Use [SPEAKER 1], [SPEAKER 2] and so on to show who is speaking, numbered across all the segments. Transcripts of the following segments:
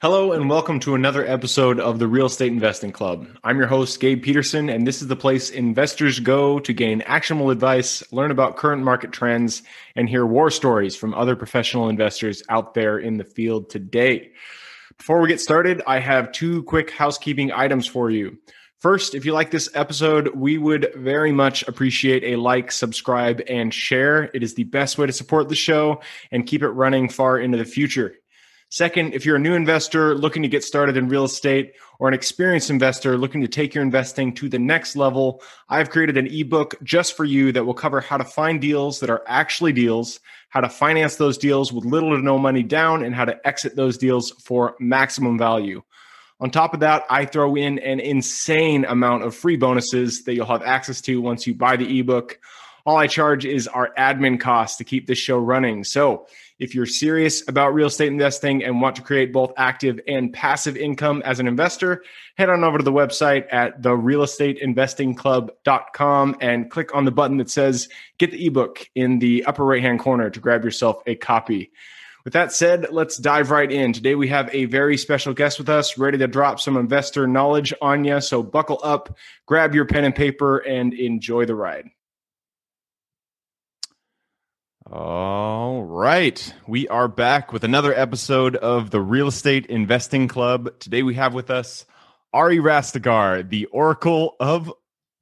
[SPEAKER 1] Hello, and welcome to another episode of the Real Estate Investing Club. I'm your host, Gabe Peterson, and this is the place investors go to gain actionable advice, learn about current market trends, and hear war stories from other professional investors out there in the field today. Before we get started, I have two quick housekeeping items for you. First, if you like this episode, we would very much appreciate a like, subscribe, and share. It is the best way to support the show and keep it running far into the future. Second, if you're a new investor looking to get started in real estate or an experienced investor looking to take your investing to the next level, I've created an ebook just for you that will cover how to find deals that are actually deals, how to finance those deals with little to no money down, and how to exit those deals for maximum value. On top of that, I throw in an insane amount of free bonuses that you'll have access to once you buy the ebook. All I charge is our admin costs to keep this show running. So, if you're serious about real estate investing and want to create both active and passive income as an investor, head on over to the website at therealestateinvestingclub.com and click on the button that says get the ebook in the upper right hand corner to grab yourself a copy. With that said, let's dive right in. Today we have a very special guest with us, ready to drop some investor knowledge on you. So buckle up, grab your pen and paper, and enjoy the ride. All right. We are back with another episode of the Real Estate Investing Club. Today we have with us Ari Rastegar, the Oracle of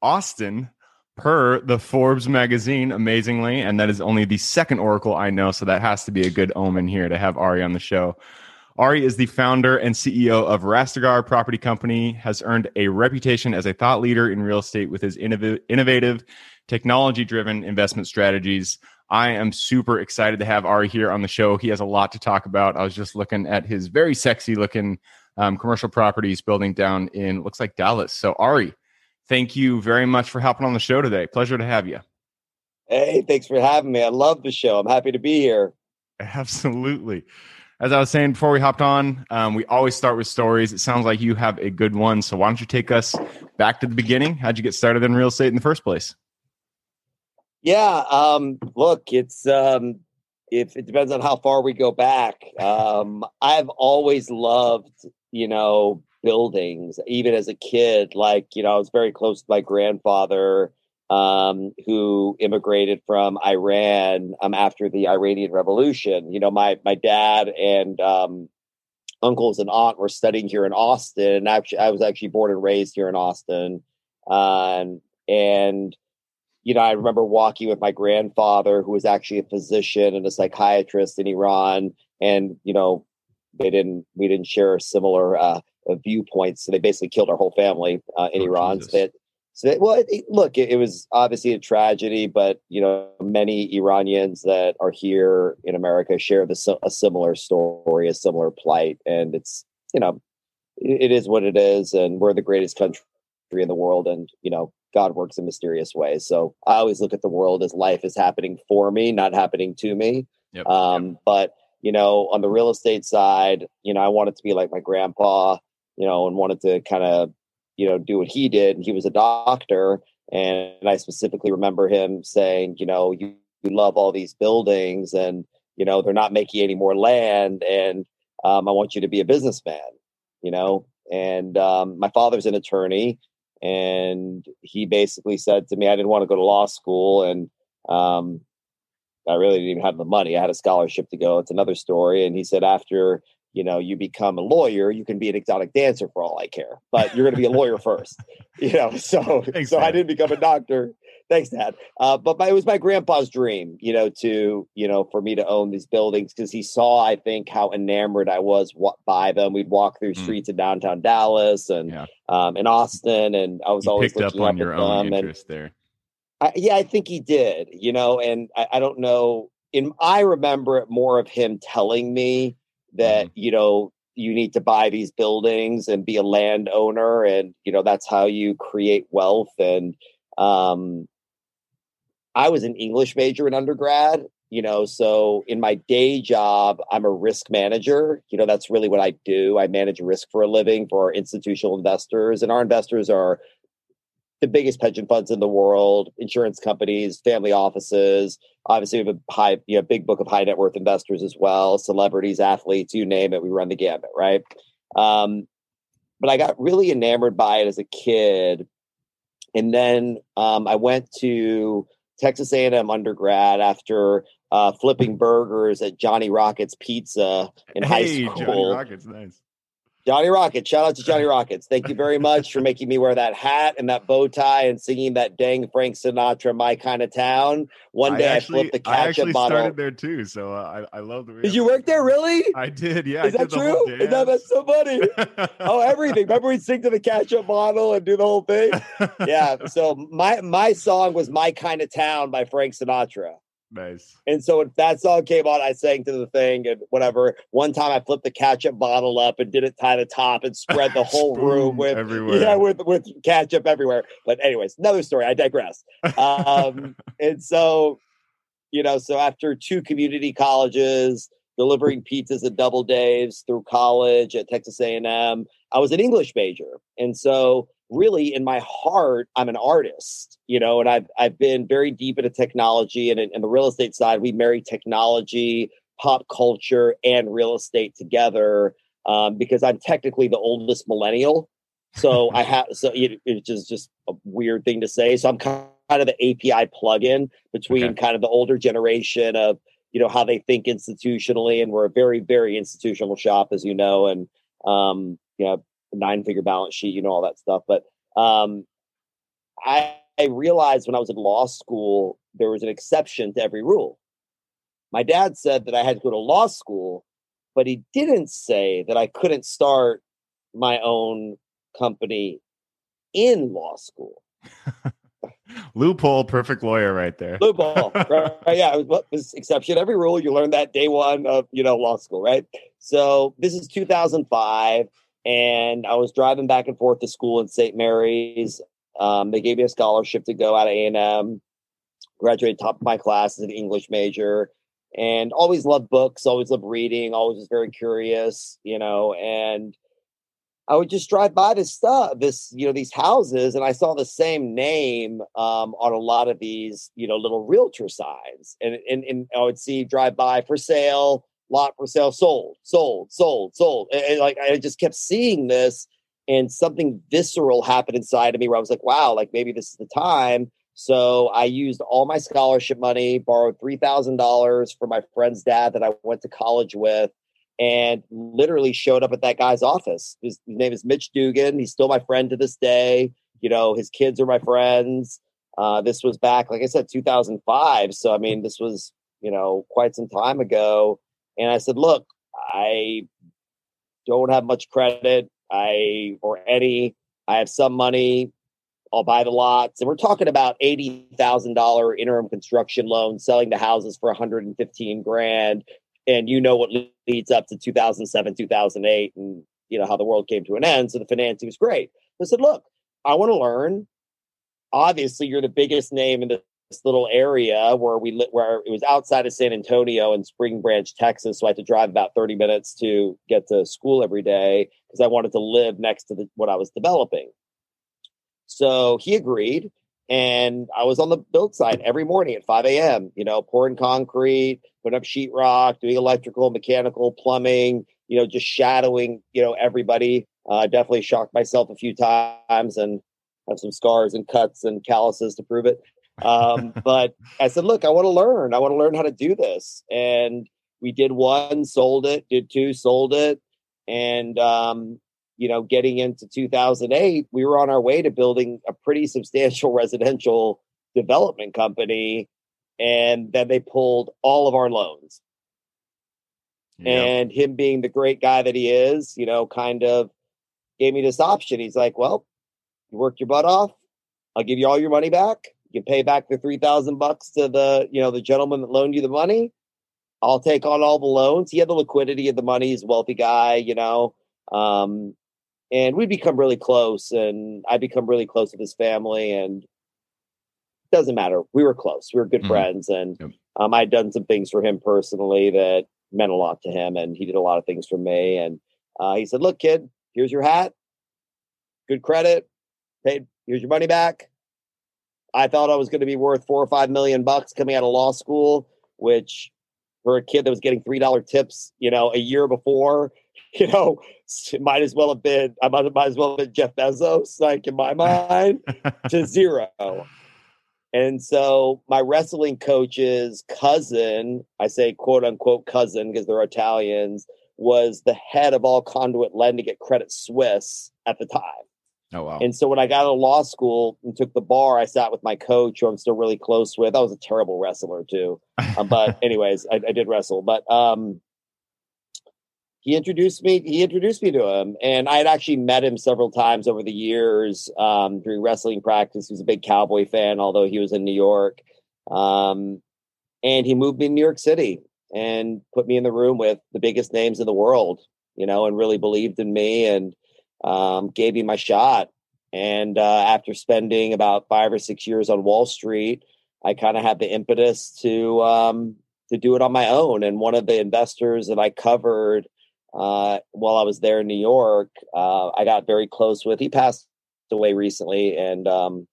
[SPEAKER 1] Austin, per the Forbes magazine, amazingly. And that is only the second Oracle I know. So that has to be a good omen here to have Ari on the show. Ari is the founder and CEO of Rastegar Property Company, has earned a reputation as a thought leader in real estate with his innovative, technology driven investment strategies. I am super excited to have Ari here on the show. He has a lot to talk about. I was just looking at his very sexy looking um, commercial properties building down in looks like Dallas. So Ari, thank you very much for helping on the show today. Pleasure to have you.
[SPEAKER 2] Hey, thanks for having me. I love the show. I'm happy to be here.
[SPEAKER 1] Absolutely. As I was saying before we hopped on, um, we always start with stories. It sounds like you have a good one. So why don't you take us back to the beginning? How'd you get started in real estate in the first place?
[SPEAKER 2] Yeah, um, look, it's um, if it depends on how far we go back. Um, I've always loved, you know, buildings, even as a kid. Like, you know, I was very close to my grandfather, um, who immigrated from Iran um, after the Iranian Revolution. You know, my my dad and um, uncles and aunt were studying here in Austin, and actually, I was actually born and raised here in Austin, um, and you know, I remember walking with my grandfather, who was actually a physician and a psychiatrist in Iran, and you know, they didn't we didn't share a similar uh, viewpoints, so they basically killed our whole family uh, in oh, Iran. So, that, so that, well, it, look, it, it, was obviously a tragedy, but you know, many Iranians that are here in America share the a similar story, a similar plight, and it's you know, it, it is what it is, and we're the greatest country in the world, and you know, God works in mysterious ways. So I always look at the world as life is happening for me, not happening to me. Yep, um, yep. But you know, on the real estate side, you know, I wanted to be like my grandpa, you know, and wanted to kind of, you know, do what he did. And he was a doctor, and I specifically remember him saying, you know, you, you love all these buildings, and you know, they're not making any more land, and um, I want you to be a businessman, you know. And um, my father's an attorney, and he basically said to me, I didn't want to go to law school, and um, I really didn't even have the money. I had a scholarship to go. It's another story. And he said, after you know you become a lawyer, you can be an exotic dancer for all I care, but you're going to be a lawyer first. You know, so so I didn't become a doctor. Thanks, Dad. Uh, but my, it was my grandpa's dream, you know, to you know for me to own these buildings because he saw, I think, how enamored I was by them. We'd walk through mm. streets of downtown Dallas and yeah. um, in Austin, and I was
[SPEAKER 1] you
[SPEAKER 2] always
[SPEAKER 1] picked
[SPEAKER 2] looking
[SPEAKER 1] up
[SPEAKER 2] on
[SPEAKER 1] your own interest
[SPEAKER 2] and,
[SPEAKER 1] there.
[SPEAKER 2] I, yeah, I think he did. You know, and I, I, don't know. In I remember it more of him telling me that mm. you know you need to buy these buildings and be a landowner, and you know that's how you create wealth and um I was an English major in undergrad, you know, so in my day job, I'm a risk manager. You know, that's really what I do. I manage risk for a living for our institutional investors, and our investors are the biggest pension funds in the world, insurance companies, family offices. Obviously, we have a high, you know, big book of high net worth investors as well, celebrities, athletes, you name it. We run the gamut, right? Um, but I got really enamored by it as a kid, and then um, I went to Texas A&M undergrad after uh, flipping burgers at Johnny Rockets Pizza in
[SPEAKER 1] hey,
[SPEAKER 2] high school.
[SPEAKER 1] Johnny Rockets, nice.
[SPEAKER 2] Johnny Rockets, shout out to Johnny Rockets. Thank you very much for making me wear that hat and that bow tie and singing that dang Frank Sinatra, "My Kind of Town." One day I, actually, I flipped the ketchup
[SPEAKER 1] I actually
[SPEAKER 2] bottle.
[SPEAKER 1] started there too, so uh, I I love the.
[SPEAKER 2] Did you work there? Really?
[SPEAKER 1] I did. Yeah.
[SPEAKER 2] Is that true? Is that that's so funny? oh, everything. Remember we sing to the ketchup bottle and do the whole thing. Yeah. So my my song was "My Kind of Town" by Frank Sinatra.
[SPEAKER 1] Nice.
[SPEAKER 2] And so if that song came on, I sang to the thing and whatever. One time I flipped the ketchup bottle up and didn't tie the top and spread the whole room with
[SPEAKER 1] everywhere.
[SPEAKER 2] Yeah, with with ketchup everywhere. But anyways, another story. I digress. Um, and so, you know, so after two community colleges, delivering pizzas at Double Dave's through college at Texas A&M, I was an English major. And so really in my heart i'm an artist you know and i've i've been very deep into technology and in the real estate side we marry technology pop culture and real estate together um, because i'm technically the oldest millennial so i have so it, it's just just a weird thing to say so i'm kind of the api plug-in between okay. kind of the older generation of you know how they think institutionally and we're a very very institutional shop as you know and um you know nine figure balance sheet, you know, all that stuff. But um, I, I realized when I was in law school, there was an exception to every rule. My dad said that I had to go to law school, but he didn't say that I couldn't start my own company in law school.
[SPEAKER 1] Loophole, perfect lawyer right there.
[SPEAKER 2] Loophole, right? Yeah, it was, was exception every rule. You learn that day one of you know law school, right? So this is 2005 and I was driving back and forth to school in St. Mary's. Um, they gave me a scholarship to go out of A&M, graduated top of my class as an English major, and always loved books, always loved reading, always was very curious, you know, and I would just drive by this stuff, this, you know, these houses, and I saw the same name um, on a lot of these, you know, little realtor signs. And, and, and I would see drive by for sale, lot for sale, sold, sold, sold, sold. And, and, like I just kept seeing this, and something visceral happened inside of me where I was like, wow, like maybe this is the time. So I used all my scholarship money, borrowed three thousand dollars from my friend's dad that I went to college with, and literally showed up at that guy's office. His, his name is Mitch Dugan. He's still my friend to this day. You know, his kids are my friends. Uh, this was back, like I said, 2005. So I mean, this was you know quite some time ago and I said, look, I don't have much credit. I or any. I have some money. I'll buy the lots. And we're talking about eighty thousand dollar interim construction loan, selling the houses for 115 grand. And you know what leads up to 2007, 2008, and you know how the world came to an end. So the financing was great. I said, look, I want to learn. Obviously, you're the biggest name in the this little area where we lit where it was outside of San Antonio in Spring Branch, Texas. So I had to drive about 30 minutes to get to school every day because I wanted to live next to the, what I was developing. So he agreed. And I was on the build site every morning at 5 a.m., you know, pouring concrete, putting up sheetrock, doing electrical, mechanical, plumbing, you know, just shadowing, you know, everybody. Uh, definitely shocked myself a few times and have some scars and cuts and calluses to prove it. Um, but I said, look, I want to learn. I want to learn how to do this. And we did one, sold it, did two, sold it. And, um, you know, getting into 2008, we were on our way to building a pretty substantial residential development company. And then they pulled all of our loans. Yep. And him being the great guy that he is, you know, kind of gave me this option. He's like, well, you worked your butt off. I'll give you all your money back you can pay back the three thousand bucks to the you know the gentleman that loaned you the money. I'll take on all the loans. He had the liquidity of the money. He's a wealthy guy, you know. Um, and we become really close, and I become really close with his family, and it doesn't matter. We were close. We were good mm-hmm. friends, and yep. um, I'd done some things for him personally that meant a lot to him, and he did a lot of things for me. And uh, he said, "Look, kid, here's your hat. Good credit. Paid. Here's your money back I thought I was going to be worth four or five million bucks coming out of law school, which for a kid that was getting three dollar tips, you know, a year before, you know, might as well have been I might, might as well have been Jeff Bezos, like in my mind, to zero. And so my wrestling coach's cousin, I say quote unquote cousin because they're Italians, was the head of all conduit lending at Credit Suisse at the time.
[SPEAKER 1] Oh wow!
[SPEAKER 2] And so when I got out of law school and took the bar, I sat with my coach, who I'm still really close with. I was a terrible wrestler too, um, but anyways, I, I, did wrestle. But um, he introduced me. He introduced me to him, and I had actually met him several times over the years um, during wrestling practice. He was a big Cowboy fan, although he was in New York. Um, and he moved me to New York City and put me in the room with the biggest names in the world, you know, and really believed in me and um, gave me my shot. And uh, after spending about five or six years on Wall Street, I kind of had the impetus to um, to do it on my own. And one of the investors that I covered uh, while I was there in New York, uh, I got very close with. He passed away recently, and um,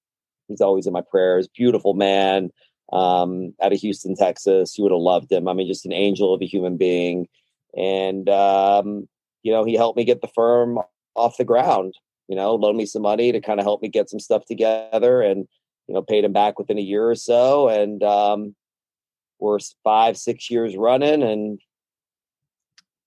[SPEAKER 2] he's always in my prayers. Beautiful man um, out of Houston, Texas. You would have loved him. I mean, just an angel of a human being. And um, you know, he helped me get the firm off the ground. You know, loaned me some money to kind of help me get some stuff together, and you know, paid him back within a year or so. And um, we're five, six years running, and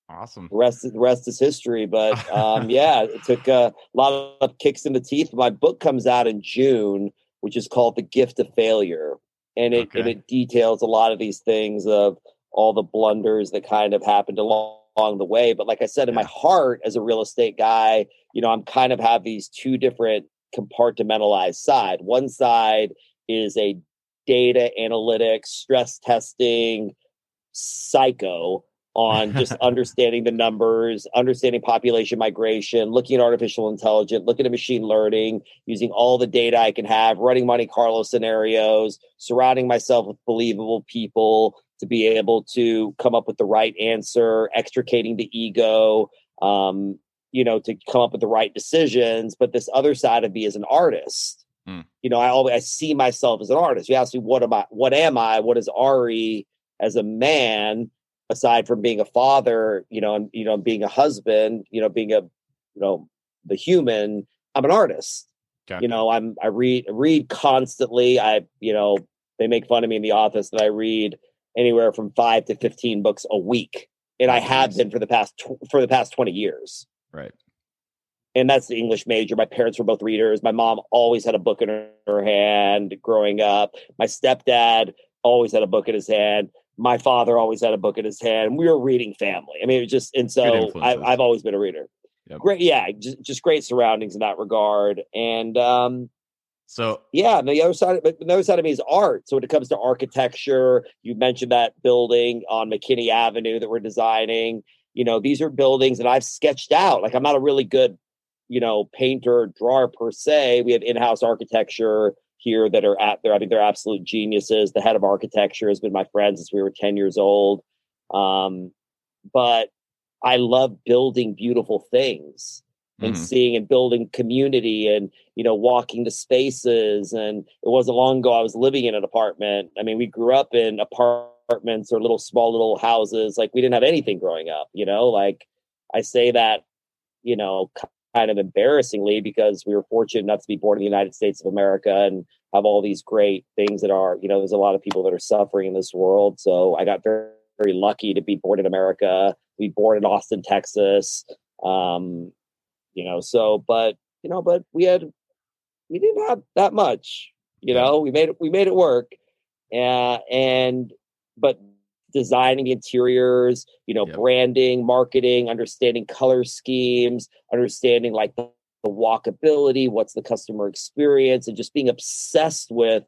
[SPEAKER 1] Awesome.
[SPEAKER 2] The rest, the rest is history. But um, yeah, it took a lot of kicks in the teeth. My book comes out in June, which is called "The Gift of Failure," and it okay. and it details a lot of these things of all the blunders that kind of happened along, along the way. But like I said, in my heart, as a real estate guy, you know, I'm kind of have these two different compartmentalized side. One side is a data analytics, stress testing psycho on just understanding the numbers, understanding population migration, looking at artificial intelligence, looking at machine learning, using all the data I can have, running Monte Carlo scenarios, surrounding myself with believable people to be able to come up with the right answer, extricating the ego, um, you know, to come up with the right decisions. But this other side of me is an artist. Mm. You know, I always I see myself as an artist. You ask me, what am I? What am I? What is Ari as a man? aside from being a father, you know, and you know, being a husband, you know, being a, you know, the human, I'm an artist. Okay. You know, I'm I read read constantly. I, you know, they make fun of me in the office that I read anywhere from five to fifteen books a week, and I have been for the past tw- for the past twenty years.
[SPEAKER 1] Right.
[SPEAKER 2] And that's the English major. My parents were both readers. My mom always had a book in her, her hand growing up. My stepdad always had a book in his hand my father always had a book in his hand. We were reading family. I mean, it was just and so I, have always been a reader. Yep. Great, yeah, just, just great surroundings in that regard. And um,
[SPEAKER 1] so
[SPEAKER 2] yeah, the other side, but the other side of me is art. So when it comes to architecture, you mentioned that building on McKinney Avenue that we're designing. You know, these are buildings that I've sketched out. Like I'm not a really good, you know, painter drawer per se. We have in-house architecture here that are at there. I think they're absolute geniuses. The head of architecture has been my friend since we were 10 years old. Um, but I love building beautiful things and mm-hmm. seeing and building community and, you know, walking the spaces. And it wasn't long ago I was living in an apartment. I mean, we grew up in apartments or little small little houses. Like we didn't have anything growing up, you know, like I say that, you know, kind of embarrassingly because we were fortunate enough to be born in the United States of America and have all these great things that are, you know, there's a lot of people that are suffering in this world. So I got very, very lucky to be born in America, be born in Austin, Texas. Um, you know, so but you know, but we had we didn't have that much, you know, we made it we made it work. Uh, and but designing interiors, you know, yep. branding, marketing, understanding color schemes, understanding like the, the walkability, what's the customer experience, and just being obsessed with,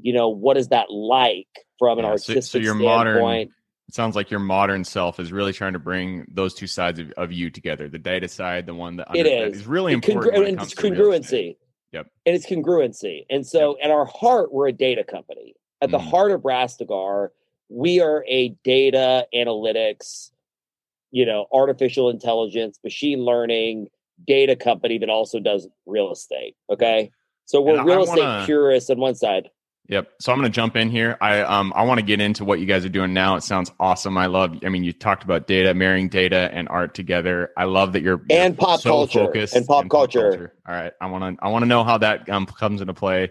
[SPEAKER 2] you know, what is that like from an yeah, artistic so, so your standpoint.
[SPEAKER 1] Modern, it sounds like your modern self is really trying to bring those two sides of, of you together. The data side, the one that,
[SPEAKER 2] it is.
[SPEAKER 1] Is really important. Congru-
[SPEAKER 2] and it's congruency.
[SPEAKER 1] Yep.
[SPEAKER 2] And it's congruency. And so yep. at our heart, we're a data company. At the mm. heart of Rastegar, we are a data analytics, you know, artificial intelligence, machine learning data company that also does real estate. Okay. So we're
[SPEAKER 3] And
[SPEAKER 2] real
[SPEAKER 3] I
[SPEAKER 2] estate
[SPEAKER 3] wanna-
[SPEAKER 2] purists on one side.
[SPEAKER 3] Yep. So I'm going to jump in here. I um I want to get into what you guys are doing now. It sounds awesome. I love. I mean, you talked about data, marrying data and art together. I love that you're, you're
[SPEAKER 2] And pop
[SPEAKER 3] so
[SPEAKER 2] culture.
[SPEAKER 3] focused
[SPEAKER 2] And pop culture.
[SPEAKER 3] All right. I want to I want to know how that um comes into play.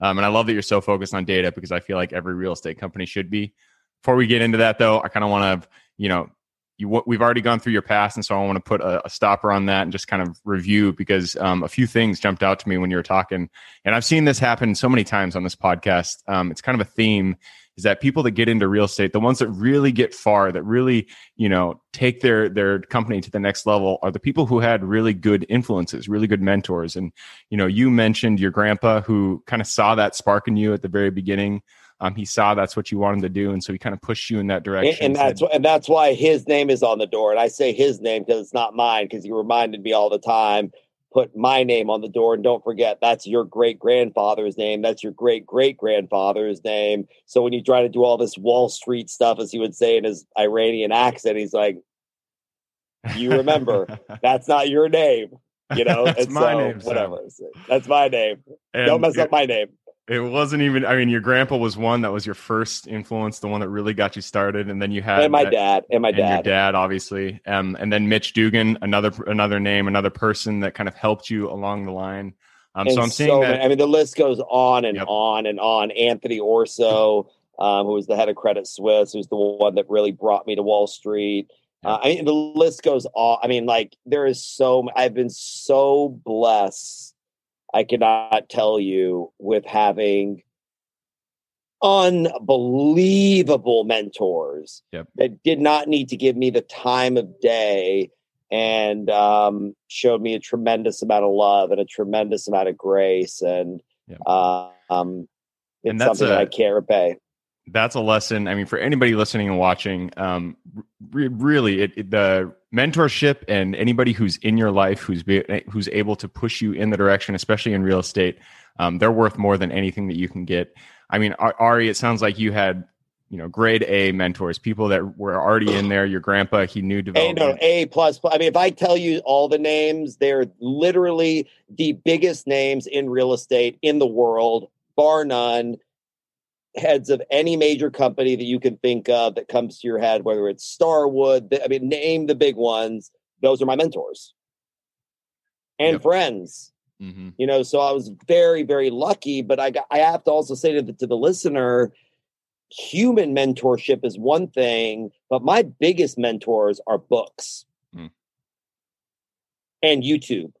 [SPEAKER 3] Um, and I love that you're so focused on data because I feel like every real estate company should be. Before we get into that, though, I kind of want to, you know, you we've already gone through your past, and so I want to put a, a stopper on that and just kind of review because um, a few things jumped out to me when you were talking, and I've seen this happen so many times on this podcast. Um, it's kind of a theme is that people that get into real estate, the ones that really get far, that really you know take their their company to the next level, are the people who had really good influences, really good mentors. And you know, you mentioned your grandpa who kind of saw that spark in you at the very beginning. Um, he saw that's what you wanted to do, and so he kind of pushed you in that direction.
[SPEAKER 2] and that's
[SPEAKER 3] said,
[SPEAKER 2] and that's why his name is on the door. And I say his name because it's not mine, because he reminded me all the time. Put my name on the door, and don't forget that's your great grandfather's name. That's your great great grandfather's name. So when you try to do all this Wall Street stuff, as he would say in his Iranian accent, he's like, "You remember that's not your name." You know,
[SPEAKER 3] That's
[SPEAKER 2] and
[SPEAKER 3] my
[SPEAKER 2] so,
[SPEAKER 3] name,
[SPEAKER 2] whatever. That's my name.
[SPEAKER 3] And
[SPEAKER 2] Don't mess up my name.
[SPEAKER 3] It wasn't even. I mean, your grandpa was one that was your first influence, the one that really got you started, and then you had
[SPEAKER 2] And my
[SPEAKER 3] that-
[SPEAKER 2] dad. And my
[SPEAKER 3] and your
[SPEAKER 2] dad.
[SPEAKER 3] dad, obviously, um, and then Mitch Dugan, another another name, another person that kind of helped you along the line. Um, so I'm seeing that.
[SPEAKER 2] many- I mean, the list goes on and
[SPEAKER 3] Yep.
[SPEAKER 2] on and on. Anthony Orso, um, who was the head of Credit Suisse, who's the one that really brought me to Wall Street. Uh, I mean, the list goes on. I mean, like there is so. I've been so blessed. I cannot tell you with having unbelievable mentors
[SPEAKER 3] Yep.
[SPEAKER 2] that did not need to give me the time of day and um, showed me a tremendous amount of love and a tremendous amount of grace and
[SPEAKER 3] Yep.
[SPEAKER 2] uh, um, it's
[SPEAKER 3] And that's
[SPEAKER 2] something that
[SPEAKER 3] a-
[SPEAKER 2] I can't repay.
[SPEAKER 3] that's a lesson. I mean, for anybody listening and watching, um, re- really, it, it- the mentorship and anybody who's in your life who's be, who's able to push you in the direction, especially in real estate, um, they're worth more than anything that you can get. I mean, Ari, it sounds like you had, you know, grade A mentors, people that were already in there. Your grandpa, he knew
[SPEAKER 2] A
[SPEAKER 3] development.
[SPEAKER 2] no A plus. plus. I mean, if I tell you all the names, they're literally the biggest names in real estate in the world, bar none. Heads of any major company that you can think of that comes to your head, whether it's Starwood, I mean, name the big ones. Those are my mentors and
[SPEAKER 3] Yep.
[SPEAKER 2] friends.
[SPEAKER 3] Mhm.
[SPEAKER 2] you know so i was very very lucky but i got i have to also say to the, to the listener human mentorship is one thing but my biggest mentors are books
[SPEAKER 3] Mm.
[SPEAKER 2] and youtube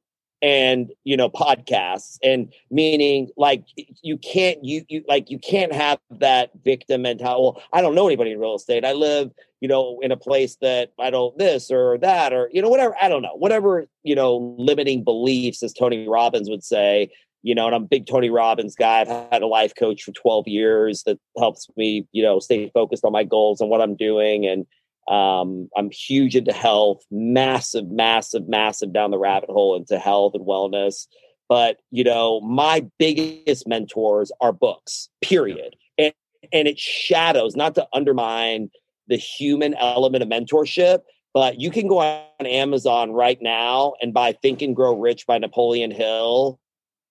[SPEAKER 2] and you know podcasts and meaning like you can't you, you like you can't have that victim mentality. Well i don't know anybody in real estate. I live you know in a place that i don't this or that or you know whatever i don't know. Whatever you know limiting beliefs as tony robbins would say you know and i'm a big tony robbins guy. I've had a life coach for 12 years that helps me you know stay focused on my goals and what i'm doing and um, I'm huge into health, massive, massive, massive down the rabbit hole into health and wellness. But you know, my biggest mentors are books, period. And and it shadows, not to undermine the human element of mentorship, but you can go on Amazon right now and buy Think and Grow Rich by Napoleon Hill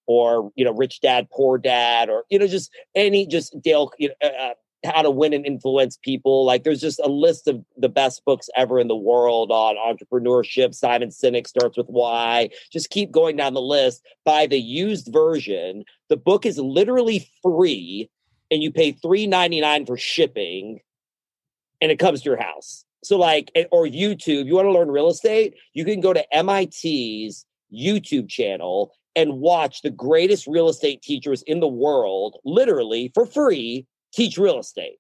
[SPEAKER 2] or you know Rich Dad Poor Dad or you know just any just Dale you know, uh, how to win and influence people. Like there's just a list of the best books ever in the world on entrepreneurship. Simon Sinek starts with why. Just keep going down the list. Buy the used version. The book is literally free and you pay $3.99 for shipping and it comes to your house. So like eh, or YouTube, you want to learn real estate, you can go to MIT's YouTube channel and watch the greatest real estate teachers in the world literally for free teach real estate.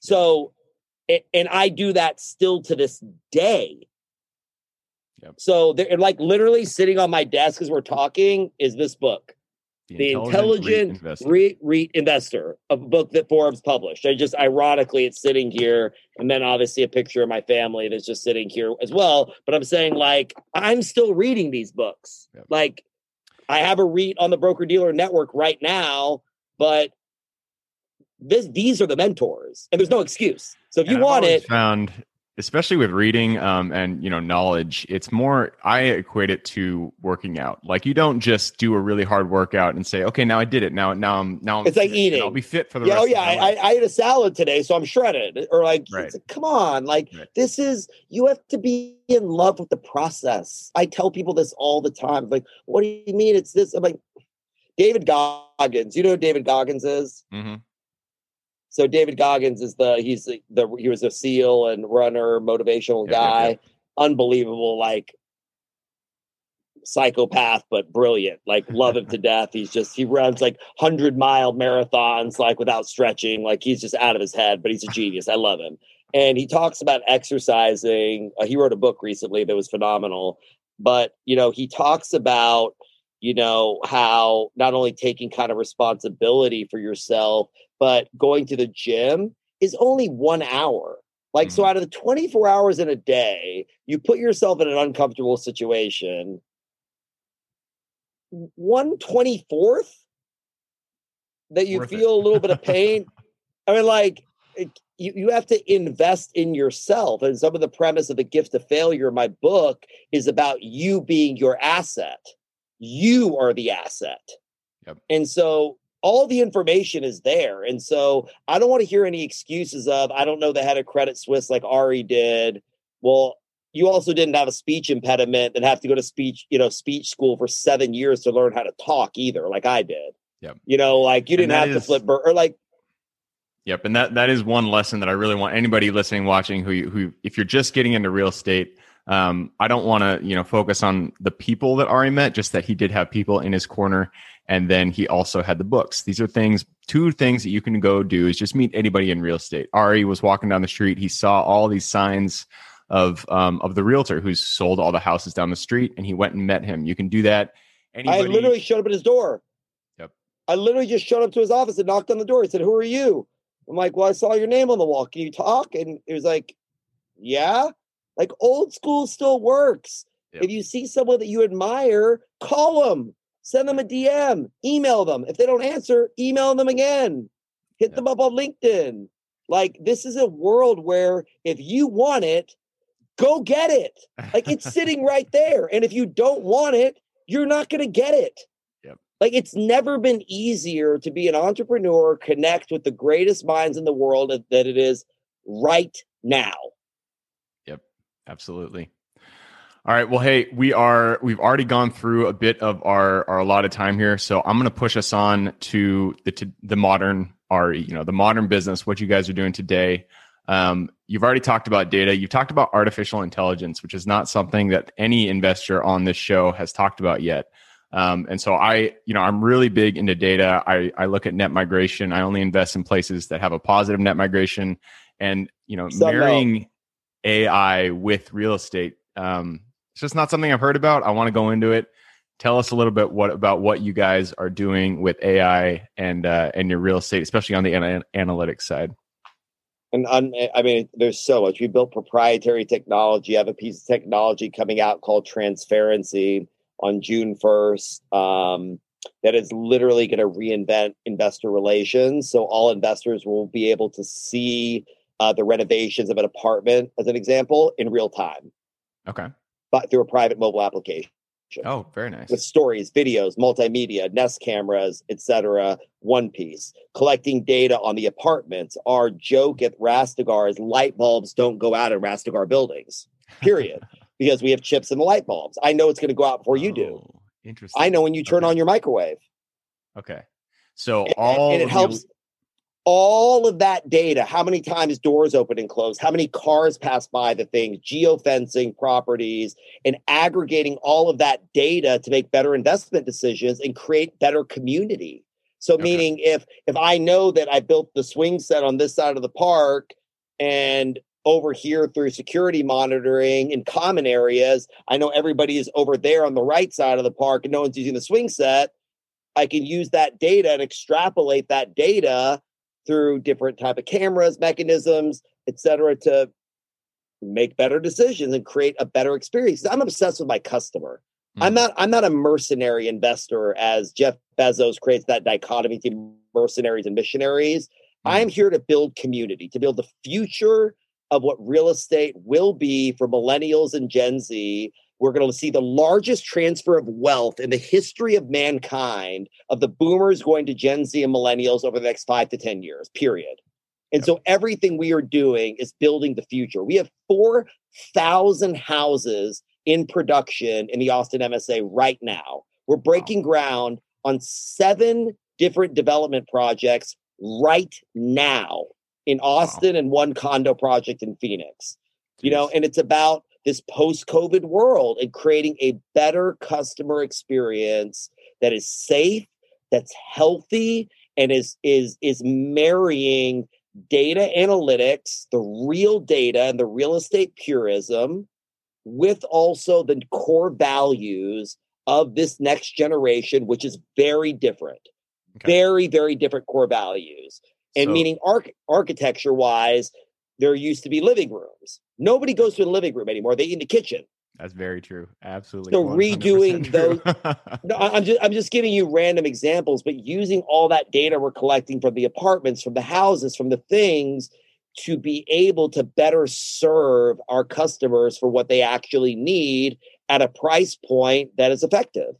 [SPEAKER 2] So, and I do that still to this day.
[SPEAKER 3] Yep.
[SPEAKER 2] So they're like literally sitting on my desk as we're talking is this book, The Intelligent
[SPEAKER 3] Investor.
[SPEAKER 2] REIT, REIT Investor, a book that Forbes published. I just ironically it's sitting here, and then obviously a picture of my family that's just sitting here as well. But I'm saying like I'm still reading these books.
[SPEAKER 3] Yep.
[SPEAKER 2] Like I have a REIT on the broker dealer network right now, but this these are the mentors, and there's no excuse. So if you
[SPEAKER 3] And
[SPEAKER 2] want it,
[SPEAKER 3] found especially with reading um, and you know knowledge it's more i equate it to working out. Like you don't just do a really hard workout and say okay now i did it. Now now i'm now I'm
[SPEAKER 2] it's like eating
[SPEAKER 3] i'll be fit for the
[SPEAKER 2] yeah,
[SPEAKER 3] rest
[SPEAKER 2] oh yeah I, I, ate a salad today so i'm shredded. Or like,
[SPEAKER 3] right.
[SPEAKER 2] like come on like
[SPEAKER 3] right.
[SPEAKER 2] this is you have to be in love with the process. I tell people this all the time like what do you mean it's this? I'm like david goggins. You know who david goggins is?
[SPEAKER 3] Mm-hmm.
[SPEAKER 2] So David Goggins is the he's the, the he was a SEAL and runner, motivational guy, yeah, unbelievable, like psychopath, but brilliant. Like love him to death. He's just he runs like hundred mile marathons like without stretching. Like he's just out of his head, but he's a genius. I love him. And he talks about exercising. Uh, he wrote a book recently that was phenomenal. But you know, he talks about you know how not only taking kind of responsibility for yourself but going to the gym is only one hour. Like, mm-hmm. so out of the 24 hours in a day, you put yourself in an uncomfortable situation. 124th that you Worth feel it. a little bit of pain. I mean, like, you, you have to invest in yourself. And some of the premise of the gift of failure, my book, is about you being your asset. You are the asset. Yep. And so all the information is there. And so I don't want to hear any excuses of, I don't know the head of Credit Suisse like Ari did. Well, you also didn't have a speech impediment and have to go to speech, you know, speech school for seven years to learn how to talk either, like I did.
[SPEAKER 3] Yep.
[SPEAKER 2] You know, like you didn't have is, to flip or like
[SPEAKER 3] Yep, and that that is one lesson that I really want anybody listening, watching, who who if you're just getting into real estate, um, I don't want to you know focus on the people that Ari met, just that he did have people in his corner and then he also had the books. These are things, two things that you can go do is just meet anybody in real estate. Ari was walking down the street. He saw all these signs of um, of the realtor who's sold all the houses down the street, and he went and met him. You can do that.
[SPEAKER 2] Anybody... I literally showed up at his door.
[SPEAKER 3] Yep.
[SPEAKER 2] I literally just showed up to his office and knocked on the door. He said, "Who are you?" I'm like, "Well, I saw your name on the wall. Can you talk?" And it was like, "Yeah." Like old school still works. Yep. If you see someone that you admire, call them send them a DM, email them. If they don't answer, email them again. Hit yeah. them up on LinkedIn. Like this is a world where if you want it, go get it. Like it's sitting right there. And if you don't want it, you're not going to get it.
[SPEAKER 3] Yep.
[SPEAKER 2] Like it's never been easier to be an entrepreneur, connect with the greatest minds in the world that it is right now.
[SPEAKER 3] Yep. Absolutely. All right. Well, hey, we are we've already gone through a bit of our our allotted time here, so I'm going to push us on to the to the modern our you know the modern business. What you guys are doing today. Um, you've already talked about data. You've talked about artificial intelligence, which is not something that any investor on this show has talked about yet. Um, and so I, you know, I'm really big into data. I, I look at net migration. I only invest in places that have a positive net migration, and you know, marrying AI with real estate um, it's just not something I've heard about. I want to go into it. Tell us a little bit what about what you guys are doing with AI and uh, and your real estate, especially on the an- analytics side.
[SPEAKER 2] And I mean, there's so much. We built proprietary technology. I have a piece of technology coming out called Transparency on June 1st. Um, that is literally going to reinvent investor relations. So all investors will be able to see uh, the renovations of an apartment, as an example, in real time.
[SPEAKER 3] Okay
[SPEAKER 2] but through a private mobile application.
[SPEAKER 3] Oh, very nice.
[SPEAKER 2] With stories, videos, multimedia, Nest cameras, etc. One piece. Collecting data on the apartments. Our joke at Rastegar is light bulbs don't go out in Rastegar buildings. Period. because we have chips in the light bulbs. I know it's going to go out before you do.
[SPEAKER 3] Oh, interesting.
[SPEAKER 2] I know when you turn okay. on your microwave.
[SPEAKER 3] Okay. So and, all
[SPEAKER 2] and it helps all of that data how many times doors open and close how many cars pass by the things geofencing properties and aggregating all of that data to make better investment decisions and create better community so okay. meaning if if i know that i built the swing set on this side of the park and over here through security monitoring in common areas i know everybody is over there on the right side of the park and no one's using the swing set i can use that data and extrapolate that data through different type of cameras, mechanisms, etc., to make better decisions and create a better experience. I'm obsessed with my customer. Mm. I'm not I'm not a mercenary investor as Jeff Bezos creates that dichotomy between mercenaries and missionaries. Mm. I'm here to build community, to build the future of what real estate will be for millennials and Gen Z. We're going to see the largest transfer of wealth in the history of mankind of the boomers going to Gen Z and millennials over the next five to 10 years, period. And so everything we are doing is building the future. We have 4,000 houses in production in the Austin MSA right now. We're breaking ground on seven different development projects right now in Austin and one condo project in Phoenix. You know, and it's about this post-COVID world and creating a better customer experience that is safe, that's healthy, and is is is marrying data analytics, the real data and the real estate purism with also the core values of this next generation, which is very different. Okay. Very, very different core values. And so, meaning arch- architecture wise, there used to be living rooms. Nobody goes to the living room anymore. They eat in the kitchen.
[SPEAKER 3] That's very true. Absolutely.
[SPEAKER 2] So redoing those. no, I'm just I'm just giving you random examples, but using all that data we're collecting from the apartments, from the houses, from the things to be able to better serve our customers for what they actually need at a price point that is effective.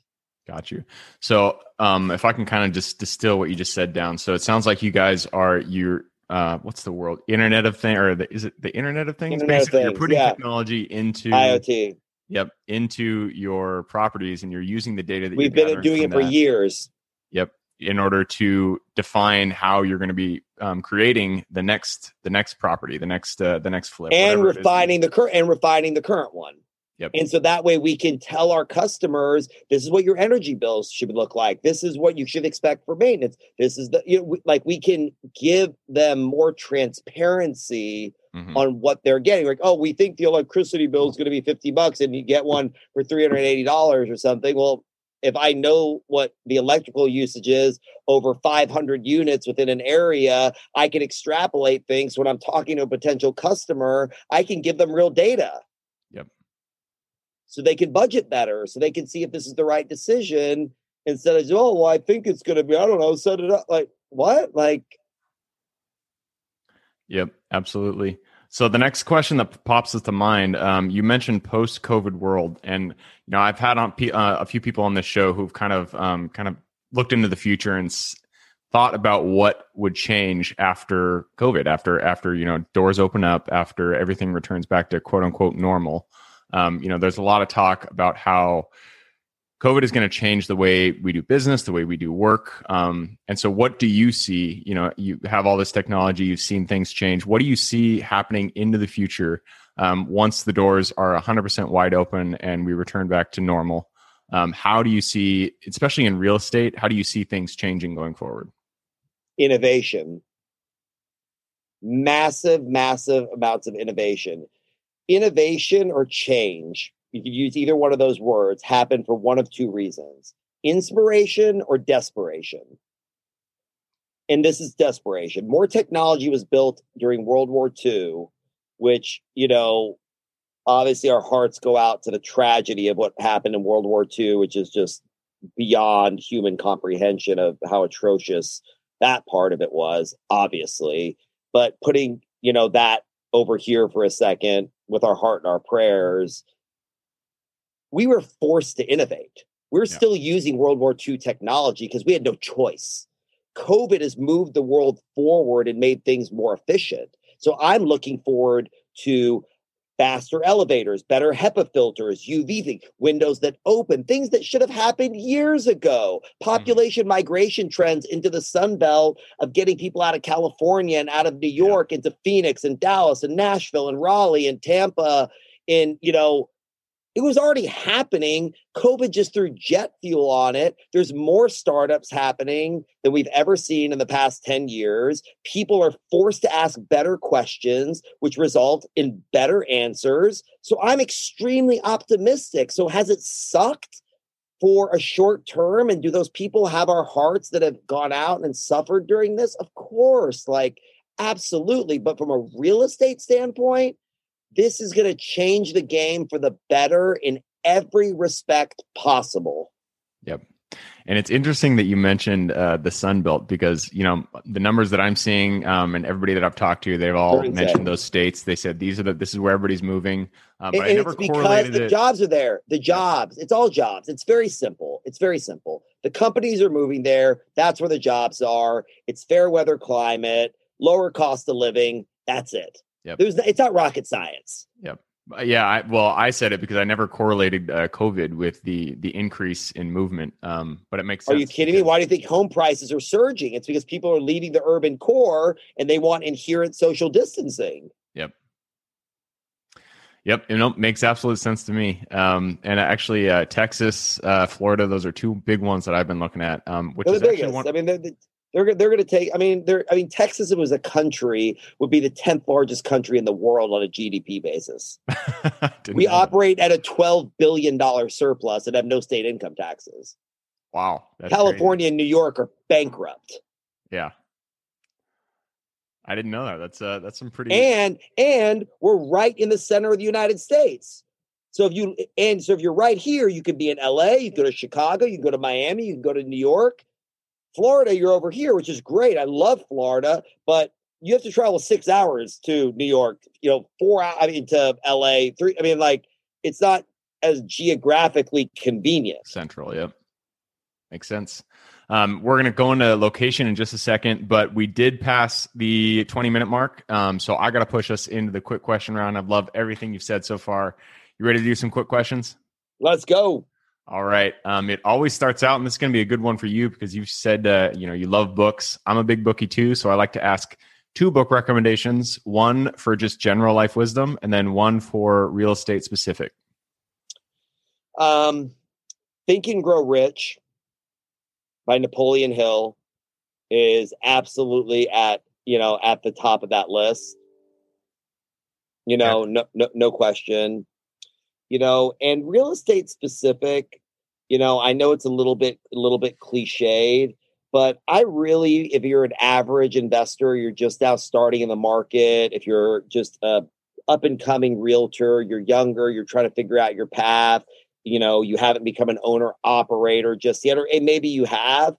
[SPEAKER 3] Got you. So, um, if I can kind of just distill what you just said down, so it sounds like you guys are you're uh, what's the world Internet of Things or the, is it the Internet of Things?
[SPEAKER 2] Internet Basically,
[SPEAKER 3] of things, you're putting yeah. technology into
[SPEAKER 2] IoT.
[SPEAKER 3] Yep, into your properties, and you're using the data that
[SPEAKER 2] we've been doing it for that. years.
[SPEAKER 3] Yep, in order to define how you're going to be um, creating the next the next property, the next uh, the next flip,
[SPEAKER 2] and refining the current and refining the current one.
[SPEAKER 3] Yep.
[SPEAKER 2] And so that way we can tell our customers this is what your energy bills should look like. This is what you should expect for maintenance. This is the you know, like we can give them more transparency mm-hmm. on what they're getting. Like, oh, we think the electricity bill is going to be 50 bucks and you get one for $380 or something. Well, if I know what the electrical usage is over 500 units within an area, I can extrapolate things. When I'm talking to a potential customer, I can give them real data. So they can budget better, so they can see if this is the right decision instead of, oh, well, I think it's going to be, I don't know, set it up. Like, what? Like,
[SPEAKER 3] Yep, absolutely. So the next question that pops to mind, um, you mentioned post-COVID world, and you know I've had on uh, a few people on this show who've kind of um, kind of looked into the future and s- thought about what would change after COVID, after after you know doors open up, after everything returns back to quote unquote normal. Um, you know, there's a lot of talk about how COVID is going to change the way we do business, the way we do work. Um, and so, what do you see? You know, you have all this technology, you've seen things change. What do you see happening into the future um, once the doors are 100% wide open and we return back to normal? Um, how do you see, especially in real estate, how do you see things changing going forward?
[SPEAKER 2] Innovation, massive, massive amounts of innovation. Innovation or change you could use either one of those words, happen for one of two reasons inspiration or desperation. And this is desperation. More technology was built during World War II, which, you know, obviously our hearts go out to the tragedy of what happened in World War II, which is just beyond human comprehension of how atrocious that part of it was, obviously. But putting, you know, that over here for a second with our heart and our prayers, we were forced to innovate. We're yeah. still using World War II technology because we had no choice. COVID has moved the world forward and made things more efficient. So I'm looking forward to faster elevators, better HEPA filters, UV thing, windows that open, things that should have happened years ago. Mm-hmm. Population mm-hmm. migration trends into the Sun Belt of getting people out of California and out of New York yeah. into Phoenix and Dallas and Nashville and Raleigh and Tampa in, you know, it was already happening. COVID just threw jet fuel on it. There's more startups happening than we've ever seen in the past 10 years. People are forced to ask better questions, which result in better answers. So I'm extremely optimistic. So has it sucked? For a short term, and do those people have our hearts that have gone out and suffered during this? Of course, like absolutely. But from a real estate standpoint, this is going to change the game for the better in every respect possible.
[SPEAKER 3] Yep. And it's interesting that you mentioned uh, the Sun Belt because you know the numbers that I'm seeing um, and everybody that I've talked to, they've all mentioned those states. They said these are the this is where everybody's moving.
[SPEAKER 2] Um, and, and it's because the it. jobs are there. The jobs, it's all jobs. It's very simple. It's very simple. The companies are moving there. That's where the jobs are. It's fair weather climate, lower cost of living. That's it. Yep. There's it's not rocket science.
[SPEAKER 3] Yep. Uh, yeah, I, well, I said it because I never correlated uh, COVID with the the increase in movement. Um, but it makes sense.
[SPEAKER 2] Are you kidding me? Why do you think home prices are surging? It's because people are leaving the urban core and they want inherent social distancing.
[SPEAKER 3] Yep. Yep, you know, makes absolute sense to me. Um, and actually, uh, Texas, uh, Florida, those are two big ones that I've been looking at. Um, which they're is the biggest. One-
[SPEAKER 2] I mean, they're, they're they're going to take. I mean, they're. I mean, Texas, it was a country, would be the tenth largest country in the world on a GDP basis. we operate at a twelve billion dollar surplus and have no state income taxes.
[SPEAKER 3] Wow,
[SPEAKER 2] California crazy. and New York are bankrupt.
[SPEAKER 3] Yeah, I didn't know that. That's uh, that's some pretty.
[SPEAKER 2] And and we're right in the center of the United States. So if you and so if you're right here, you could be in LA, you can go to Chicago, you can go to Miami, you can go to New York. Florida, you're over here, which is great. I love Florida, but you have to travel six hours to New York, you know, four I mean to LA, three. I mean, like it's not as geographically convenient.
[SPEAKER 3] Central, yep. Makes sense. Um, we're going to go into location in just a second, but we did pass the 20 minute mark. Um, so I got to push us into the quick question round. I've loved everything you've said so far. You ready to do some quick questions?
[SPEAKER 2] Let's go.
[SPEAKER 3] All right. Um, it always starts out, and this is going to be a good one for you because you've said uh, you know you love books. I'm a big bookie too, so I like to ask two book recommendations: one for just general life wisdom, and then one for real estate specific.
[SPEAKER 2] Um, Think and Grow Rich by Napoleon Hill is absolutely at you know at the top of that list. You know, no, no, no question you know, and real estate specific, you know, I know it's a little bit a little bit cliched, but I really, if you're an average investor, you're just now starting in the market, if you're just a up and coming realtor, you're younger, you're trying to figure out your path, you know, you haven't become an owner operator just yet, or maybe you have.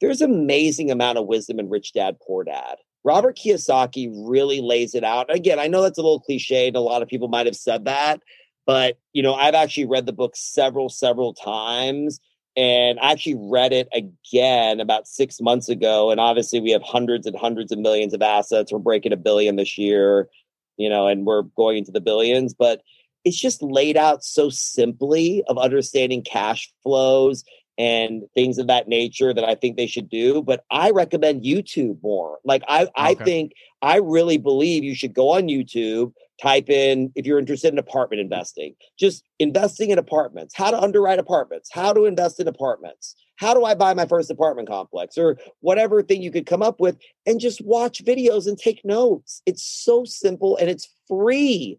[SPEAKER 2] There's amazing amount of wisdom in Rich Dad Poor Dad. Robert Kiyosaki really lays it out. Again, I know that's a little cliche, and a lot of people might have said that, but, you know, I've actually read the book several, several times. And I actually read it again about six months ago. And obviously, we have hundreds and hundreds of millions of assets. We're breaking a billion this year, you know, and we're going into the billions. But it's just laid out so simply of understanding cash flows and things of that nature that I think they should do. But I recommend YouTube more. Like I, okay. I think I really believe you should go on YouTube, type in if you're interested in apartment investing. Just investing in apartments. How to underwrite apartments. How to invest in apartments. How do i buy my first apartment complex? Or whatever thing you could come up with and just watch videos and take notes. It's so simple and it's free.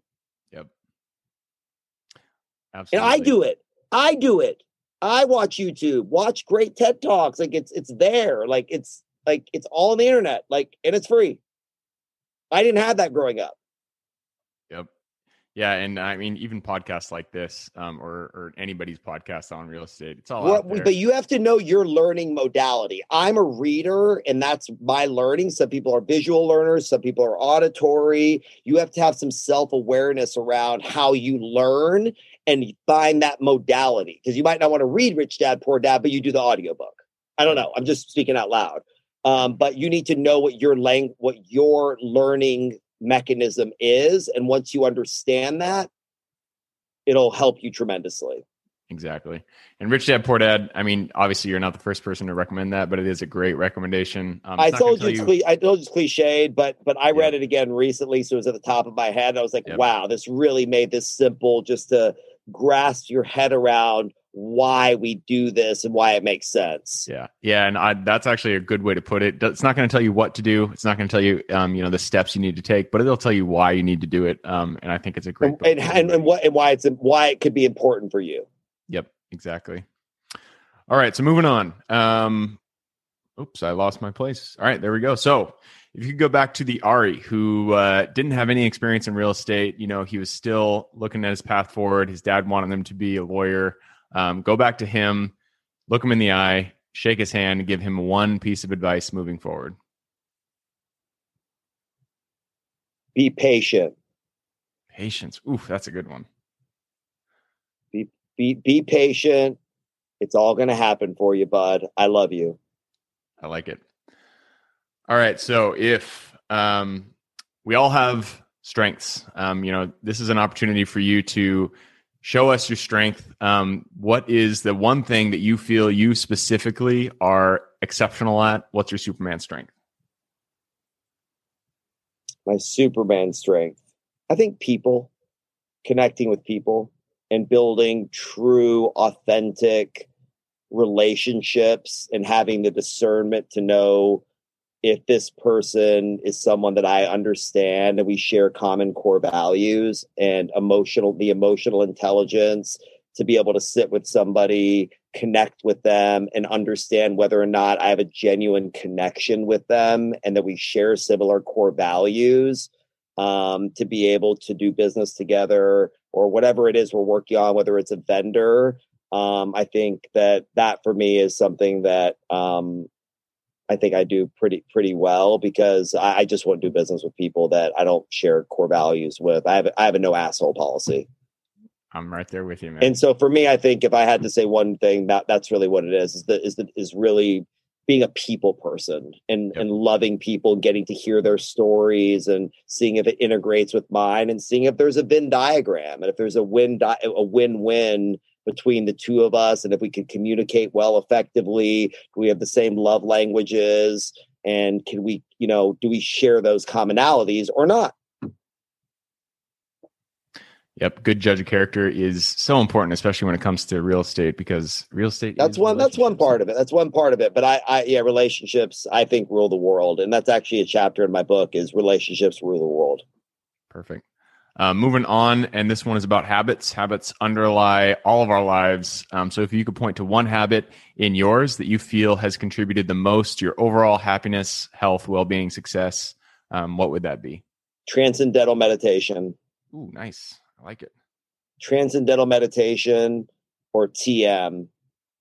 [SPEAKER 3] Yep.
[SPEAKER 2] Absolutely and i do it. I do it. I watch youtube watch great ted talks. Like it's it's there. Like it's like it's all on the internet. Like and it's free. I didn't have that growing up
[SPEAKER 3] yeah, and I mean, even podcasts like this, um, or or anybody's podcast on real estate, it's all well,
[SPEAKER 2] But you have to know your learning modality. I'm a reader, and that's my learning. Some people are visual learners, some people are auditory. You have to have some self awareness around how you learn and find that modality because you might not want to read Rich Dad Poor Dad, but you do the audiobook. I don't know. I'm just speaking out loud. Um, but you need to know what your lang- what your learning mechanism is. And once you understand that, it'll help you tremendously.
[SPEAKER 3] Exactly. And Rich Dad Poor Dad, I mean, obviously you're not the first person to recommend that, but it is a great recommendation.
[SPEAKER 2] Um, I told you, it's cli- I told you it's cliched, but but I read it again recently, so it was at the top of my head. I was like, yep. wow, this really made this simple just to grasp your head around why we do this and why it makes sense.
[SPEAKER 3] Yeah, yeah, and I, that's actually a good way to put it. It's not going to tell you what to do. It's not going to tell you, um, you know, the steps you need to take, but it'll tell you why you need to do it. Um, and I think it's a great
[SPEAKER 2] and, and, and, what and why it's why it could be important for you.
[SPEAKER 3] Yep, exactly. All right, so moving on. Um, oops, I lost my place. All right, there we go. So if you could go back to the Ari who uh, didn't have any experience in real estate, you know, he was still looking at his path forward. His dad wanted him to be a lawyer. Um, go back to him. look him in the eye, shake his hand, and give him one piece of advice moving forward?
[SPEAKER 2] Be patient.
[SPEAKER 3] Patience. Oof, that's a good one.
[SPEAKER 2] Be be be patient. It's all going to happen for you, bud. I love you.
[SPEAKER 3] I like it. All right. So if um, we all have strengths, um, you know, this is an opportunity for you to show us your strength. Um, what is the one thing that you feel you specifically are exceptional at? What's your Superman strength?
[SPEAKER 2] My Superman strength. I think people, connecting with people and building true, authentic relationships and having the discernment to know if this person is someone that I understand and we share common core values and emotional, the emotional intelligence to be able to sit with somebody, connect with them, and understand whether or not I have a genuine connection with them and that we share similar core values um, to be able to do business together or whatever it is we're working on, whether it's a vendor. Um, I think that that for me is something that um, I think I do pretty pretty well because I, I, just won't do business with people that I don't share core values with. I have I have a no asshole policy.
[SPEAKER 3] I'm right there with you, man.
[SPEAKER 2] And so for me, I think if I had to say one thing, that that's really what it is. Is that is that is really being a people person and yep. and loving people, getting to hear their stories and seeing if it integrates with mine, and seeing if there's a Venn diagram and if there's a win di- a win win between the two of us and if we can communicate well effectively do we have the same love languages and can we you know do we share those commonalities or not
[SPEAKER 3] Yep, good judge of character is so important, especially when it comes to real estate, because real estate.
[SPEAKER 2] That's one. That's one part of it. That's one part of it. But I, I, yeah, relationships. I think rule the world, and that's actually a chapter in my book. Is relationships rule the world.
[SPEAKER 3] Perfect. Uh, moving on, and this one is about habits. Habits underlie all of our lives. Um, so, if you could point to one habit in yours that you feel has contributed the most to your overall happiness, health, well being, success, um, what would that be?
[SPEAKER 2] Transcendental meditation.
[SPEAKER 3] Ooh, nice. I like it.
[SPEAKER 2] Transcendental meditation, or TM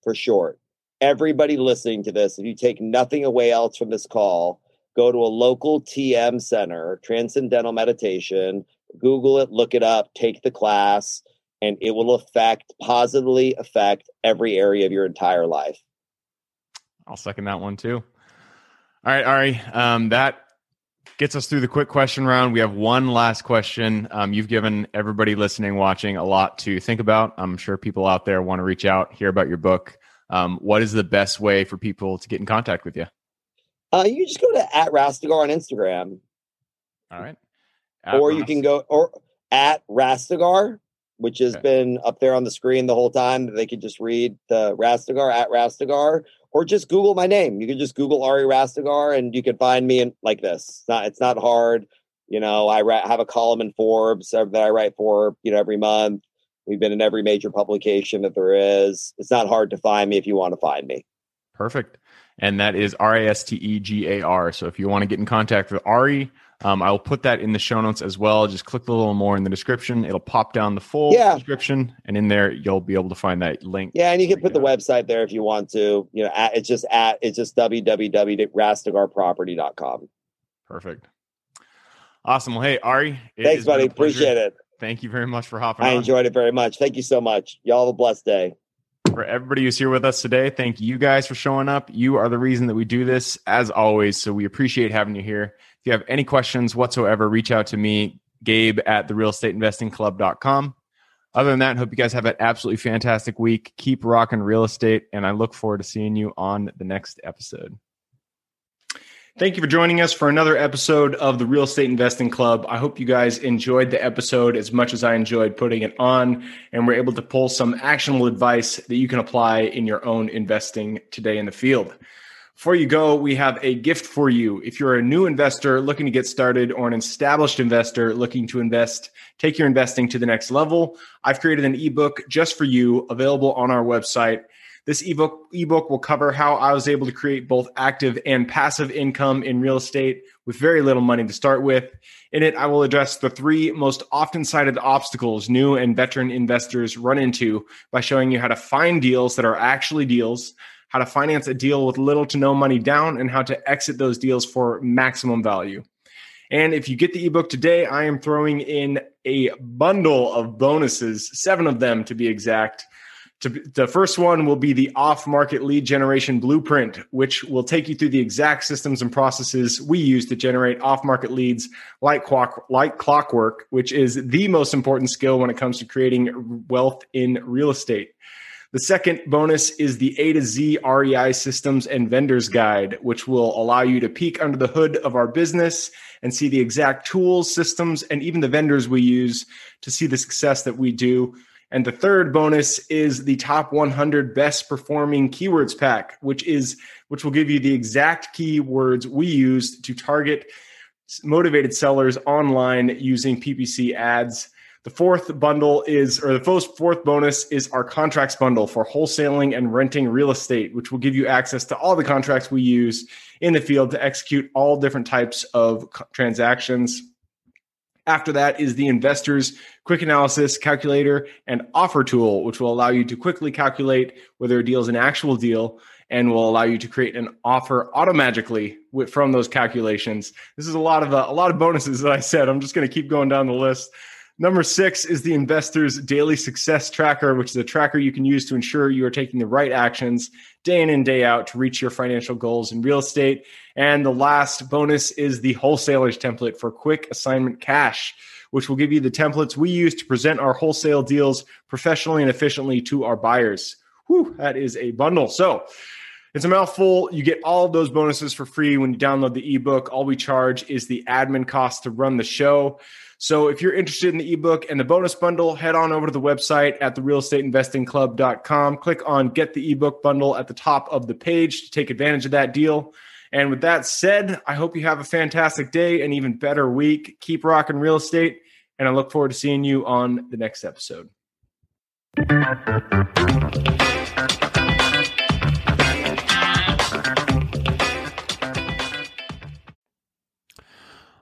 [SPEAKER 2] for short. Everybody listening to this, if you take nothing away else from this call, go to a local TM center, Transcendental Meditation, Google it, look it up, take the class, and it will affect positively affect every area of your entire life.
[SPEAKER 3] I'll second that one too. All right, Ari, um, that gets us through the quick question round. We have one last question. Um, you've given everybody listening, watching a lot to think about. I'm sure people out there want to reach out, hear about your book. Um, what is the best way for people to get in contact with you?
[SPEAKER 2] Uh, you just go to at Rastegar on Instagram.
[SPEAKER 3] All right.
[SPEAKER 2] At or you can go or at Rastegar, which has okay. been up there on the screen the whole time. They could just read the Rastegar at Rastegar, or just Google my name. You can just Google Ari Rastegar, and you can find me in like this. It's not it's not hard. You know, I ra- have a column in Forbes that I write for. You know, every month. We've been in every major publication that there is. It's not hard to find me if you want to find me.
[SPEAKER 3] Perfect. And that is R A S T E G A R. So if you want to get in contact with Ari, um, I'll put that in the show notes as well. Just click a little more in the description. It'll pop down the full yeah. description, and in there you'll be able to find that link.
[SPEAKER 2] Yeah, and you can put the website there if you want to. You know, at, it's just at it's just www.rastegarproperty.com.
[SPEAKER 3] Perfect. Awesome. Well, hey Ari,
[SPEAKER 2] thanks, buddy. Appreciate it.
[SPEAKER 3] Thank you very much for hopping.
[SPEAKER 2] I
[SPEAKER 3] on.
[SPEAKER 2] enjoyed it very much. Thank you so much. Y'all have a blessed day.
[SPEAKER 3] For everybody who's here with us today, thank you guys for showing up. You are the reason that we do this, as always. So we appreciate having you here. If you have any questions whatsoever, reach out to me, Gabe at the club.com. Other than that, hope you guys have an absolutely fantastic week. Keep rocking real estate, and I look forward to seeing you on the next episode.
[SPEAKER 1] Thank you for joining us for another episode of the Real Estate Investing Club. I hope you guys enjoyed the episode as much as I enjoyed putting it on, and we're able to pull some actionable advice that you can apply in your own investing today in the field. Before you go, we have a gift for you. If you're a new investor looking to get started or an established investor looking to invest, take your investing to the next level, I've created an ebook just for you available on our website. This ebook ebook will cover how I was able to create both active and passive income in real estate with very little money to start with. In it, I will address the three most often cited obstacles new and veteran investors run into by showing you how to find deals that are actually deals, how to finance a deal with little to no money down, and how to exit those deals for maximum value. And if you get the ebook today, I am throwing in a bundle of bonuses, seven of them to be exact. The first one will be the off market lead generation blueprint, which will take you through the exact systems and processes we use to generate off market leads like, clock, like clockwork, which is the most important skill when it comes to creating wealth in real estate. The second bonus is the A to Z REI systems and vendors guide, which will allow you to peek under the hood of our business and see the exact tools, systems, and even the vendors we use to see the success that we do. And the third bonus is the top 100 best performing keywords pack, which is which will give you the exact keywords we use to target motivated sellers online using PPC ads. The fourth bundle is, or the first fourth bonus is our contracts bundle for wholesaling and renting real estate, which will give you access to all the contracts we use in the field to execute all different types of transactions. After that is the investor's quick analysis calculator and offer tool, which will allow you to quickly calculate whether a deal is an actual deal and will allow you to create an offer automatically from those calculations. This is a lot of uh, a lot of bonuses that I said. I'm just going to keep going down the list. Number six is the investor's daily success tracker, which is a tracker you can use to ensure you are taking the right actions day in and day out to reach your financial goals in real estate. And the last bonus is the wholesaler's template for quick assignment cash, which will give you the templates we use to present our wholesale deals professionally and efficiently to our buyers. Whew, that is a bundle. So, it's a mouthful. You get all of those bonuses for free when you download the ebook. All we charge is the admin cost to run the show. So if you're interested in the ebook and the bonus bundle, head on over to the website at therealestateinvestingclub.com. Click on get the ebook bundle at the top of the page to take advantage of that deal. And with that said, I hope you have a fantastic day and even better week. Keep rocking real estate, and I look forward to seeing you on the next episode.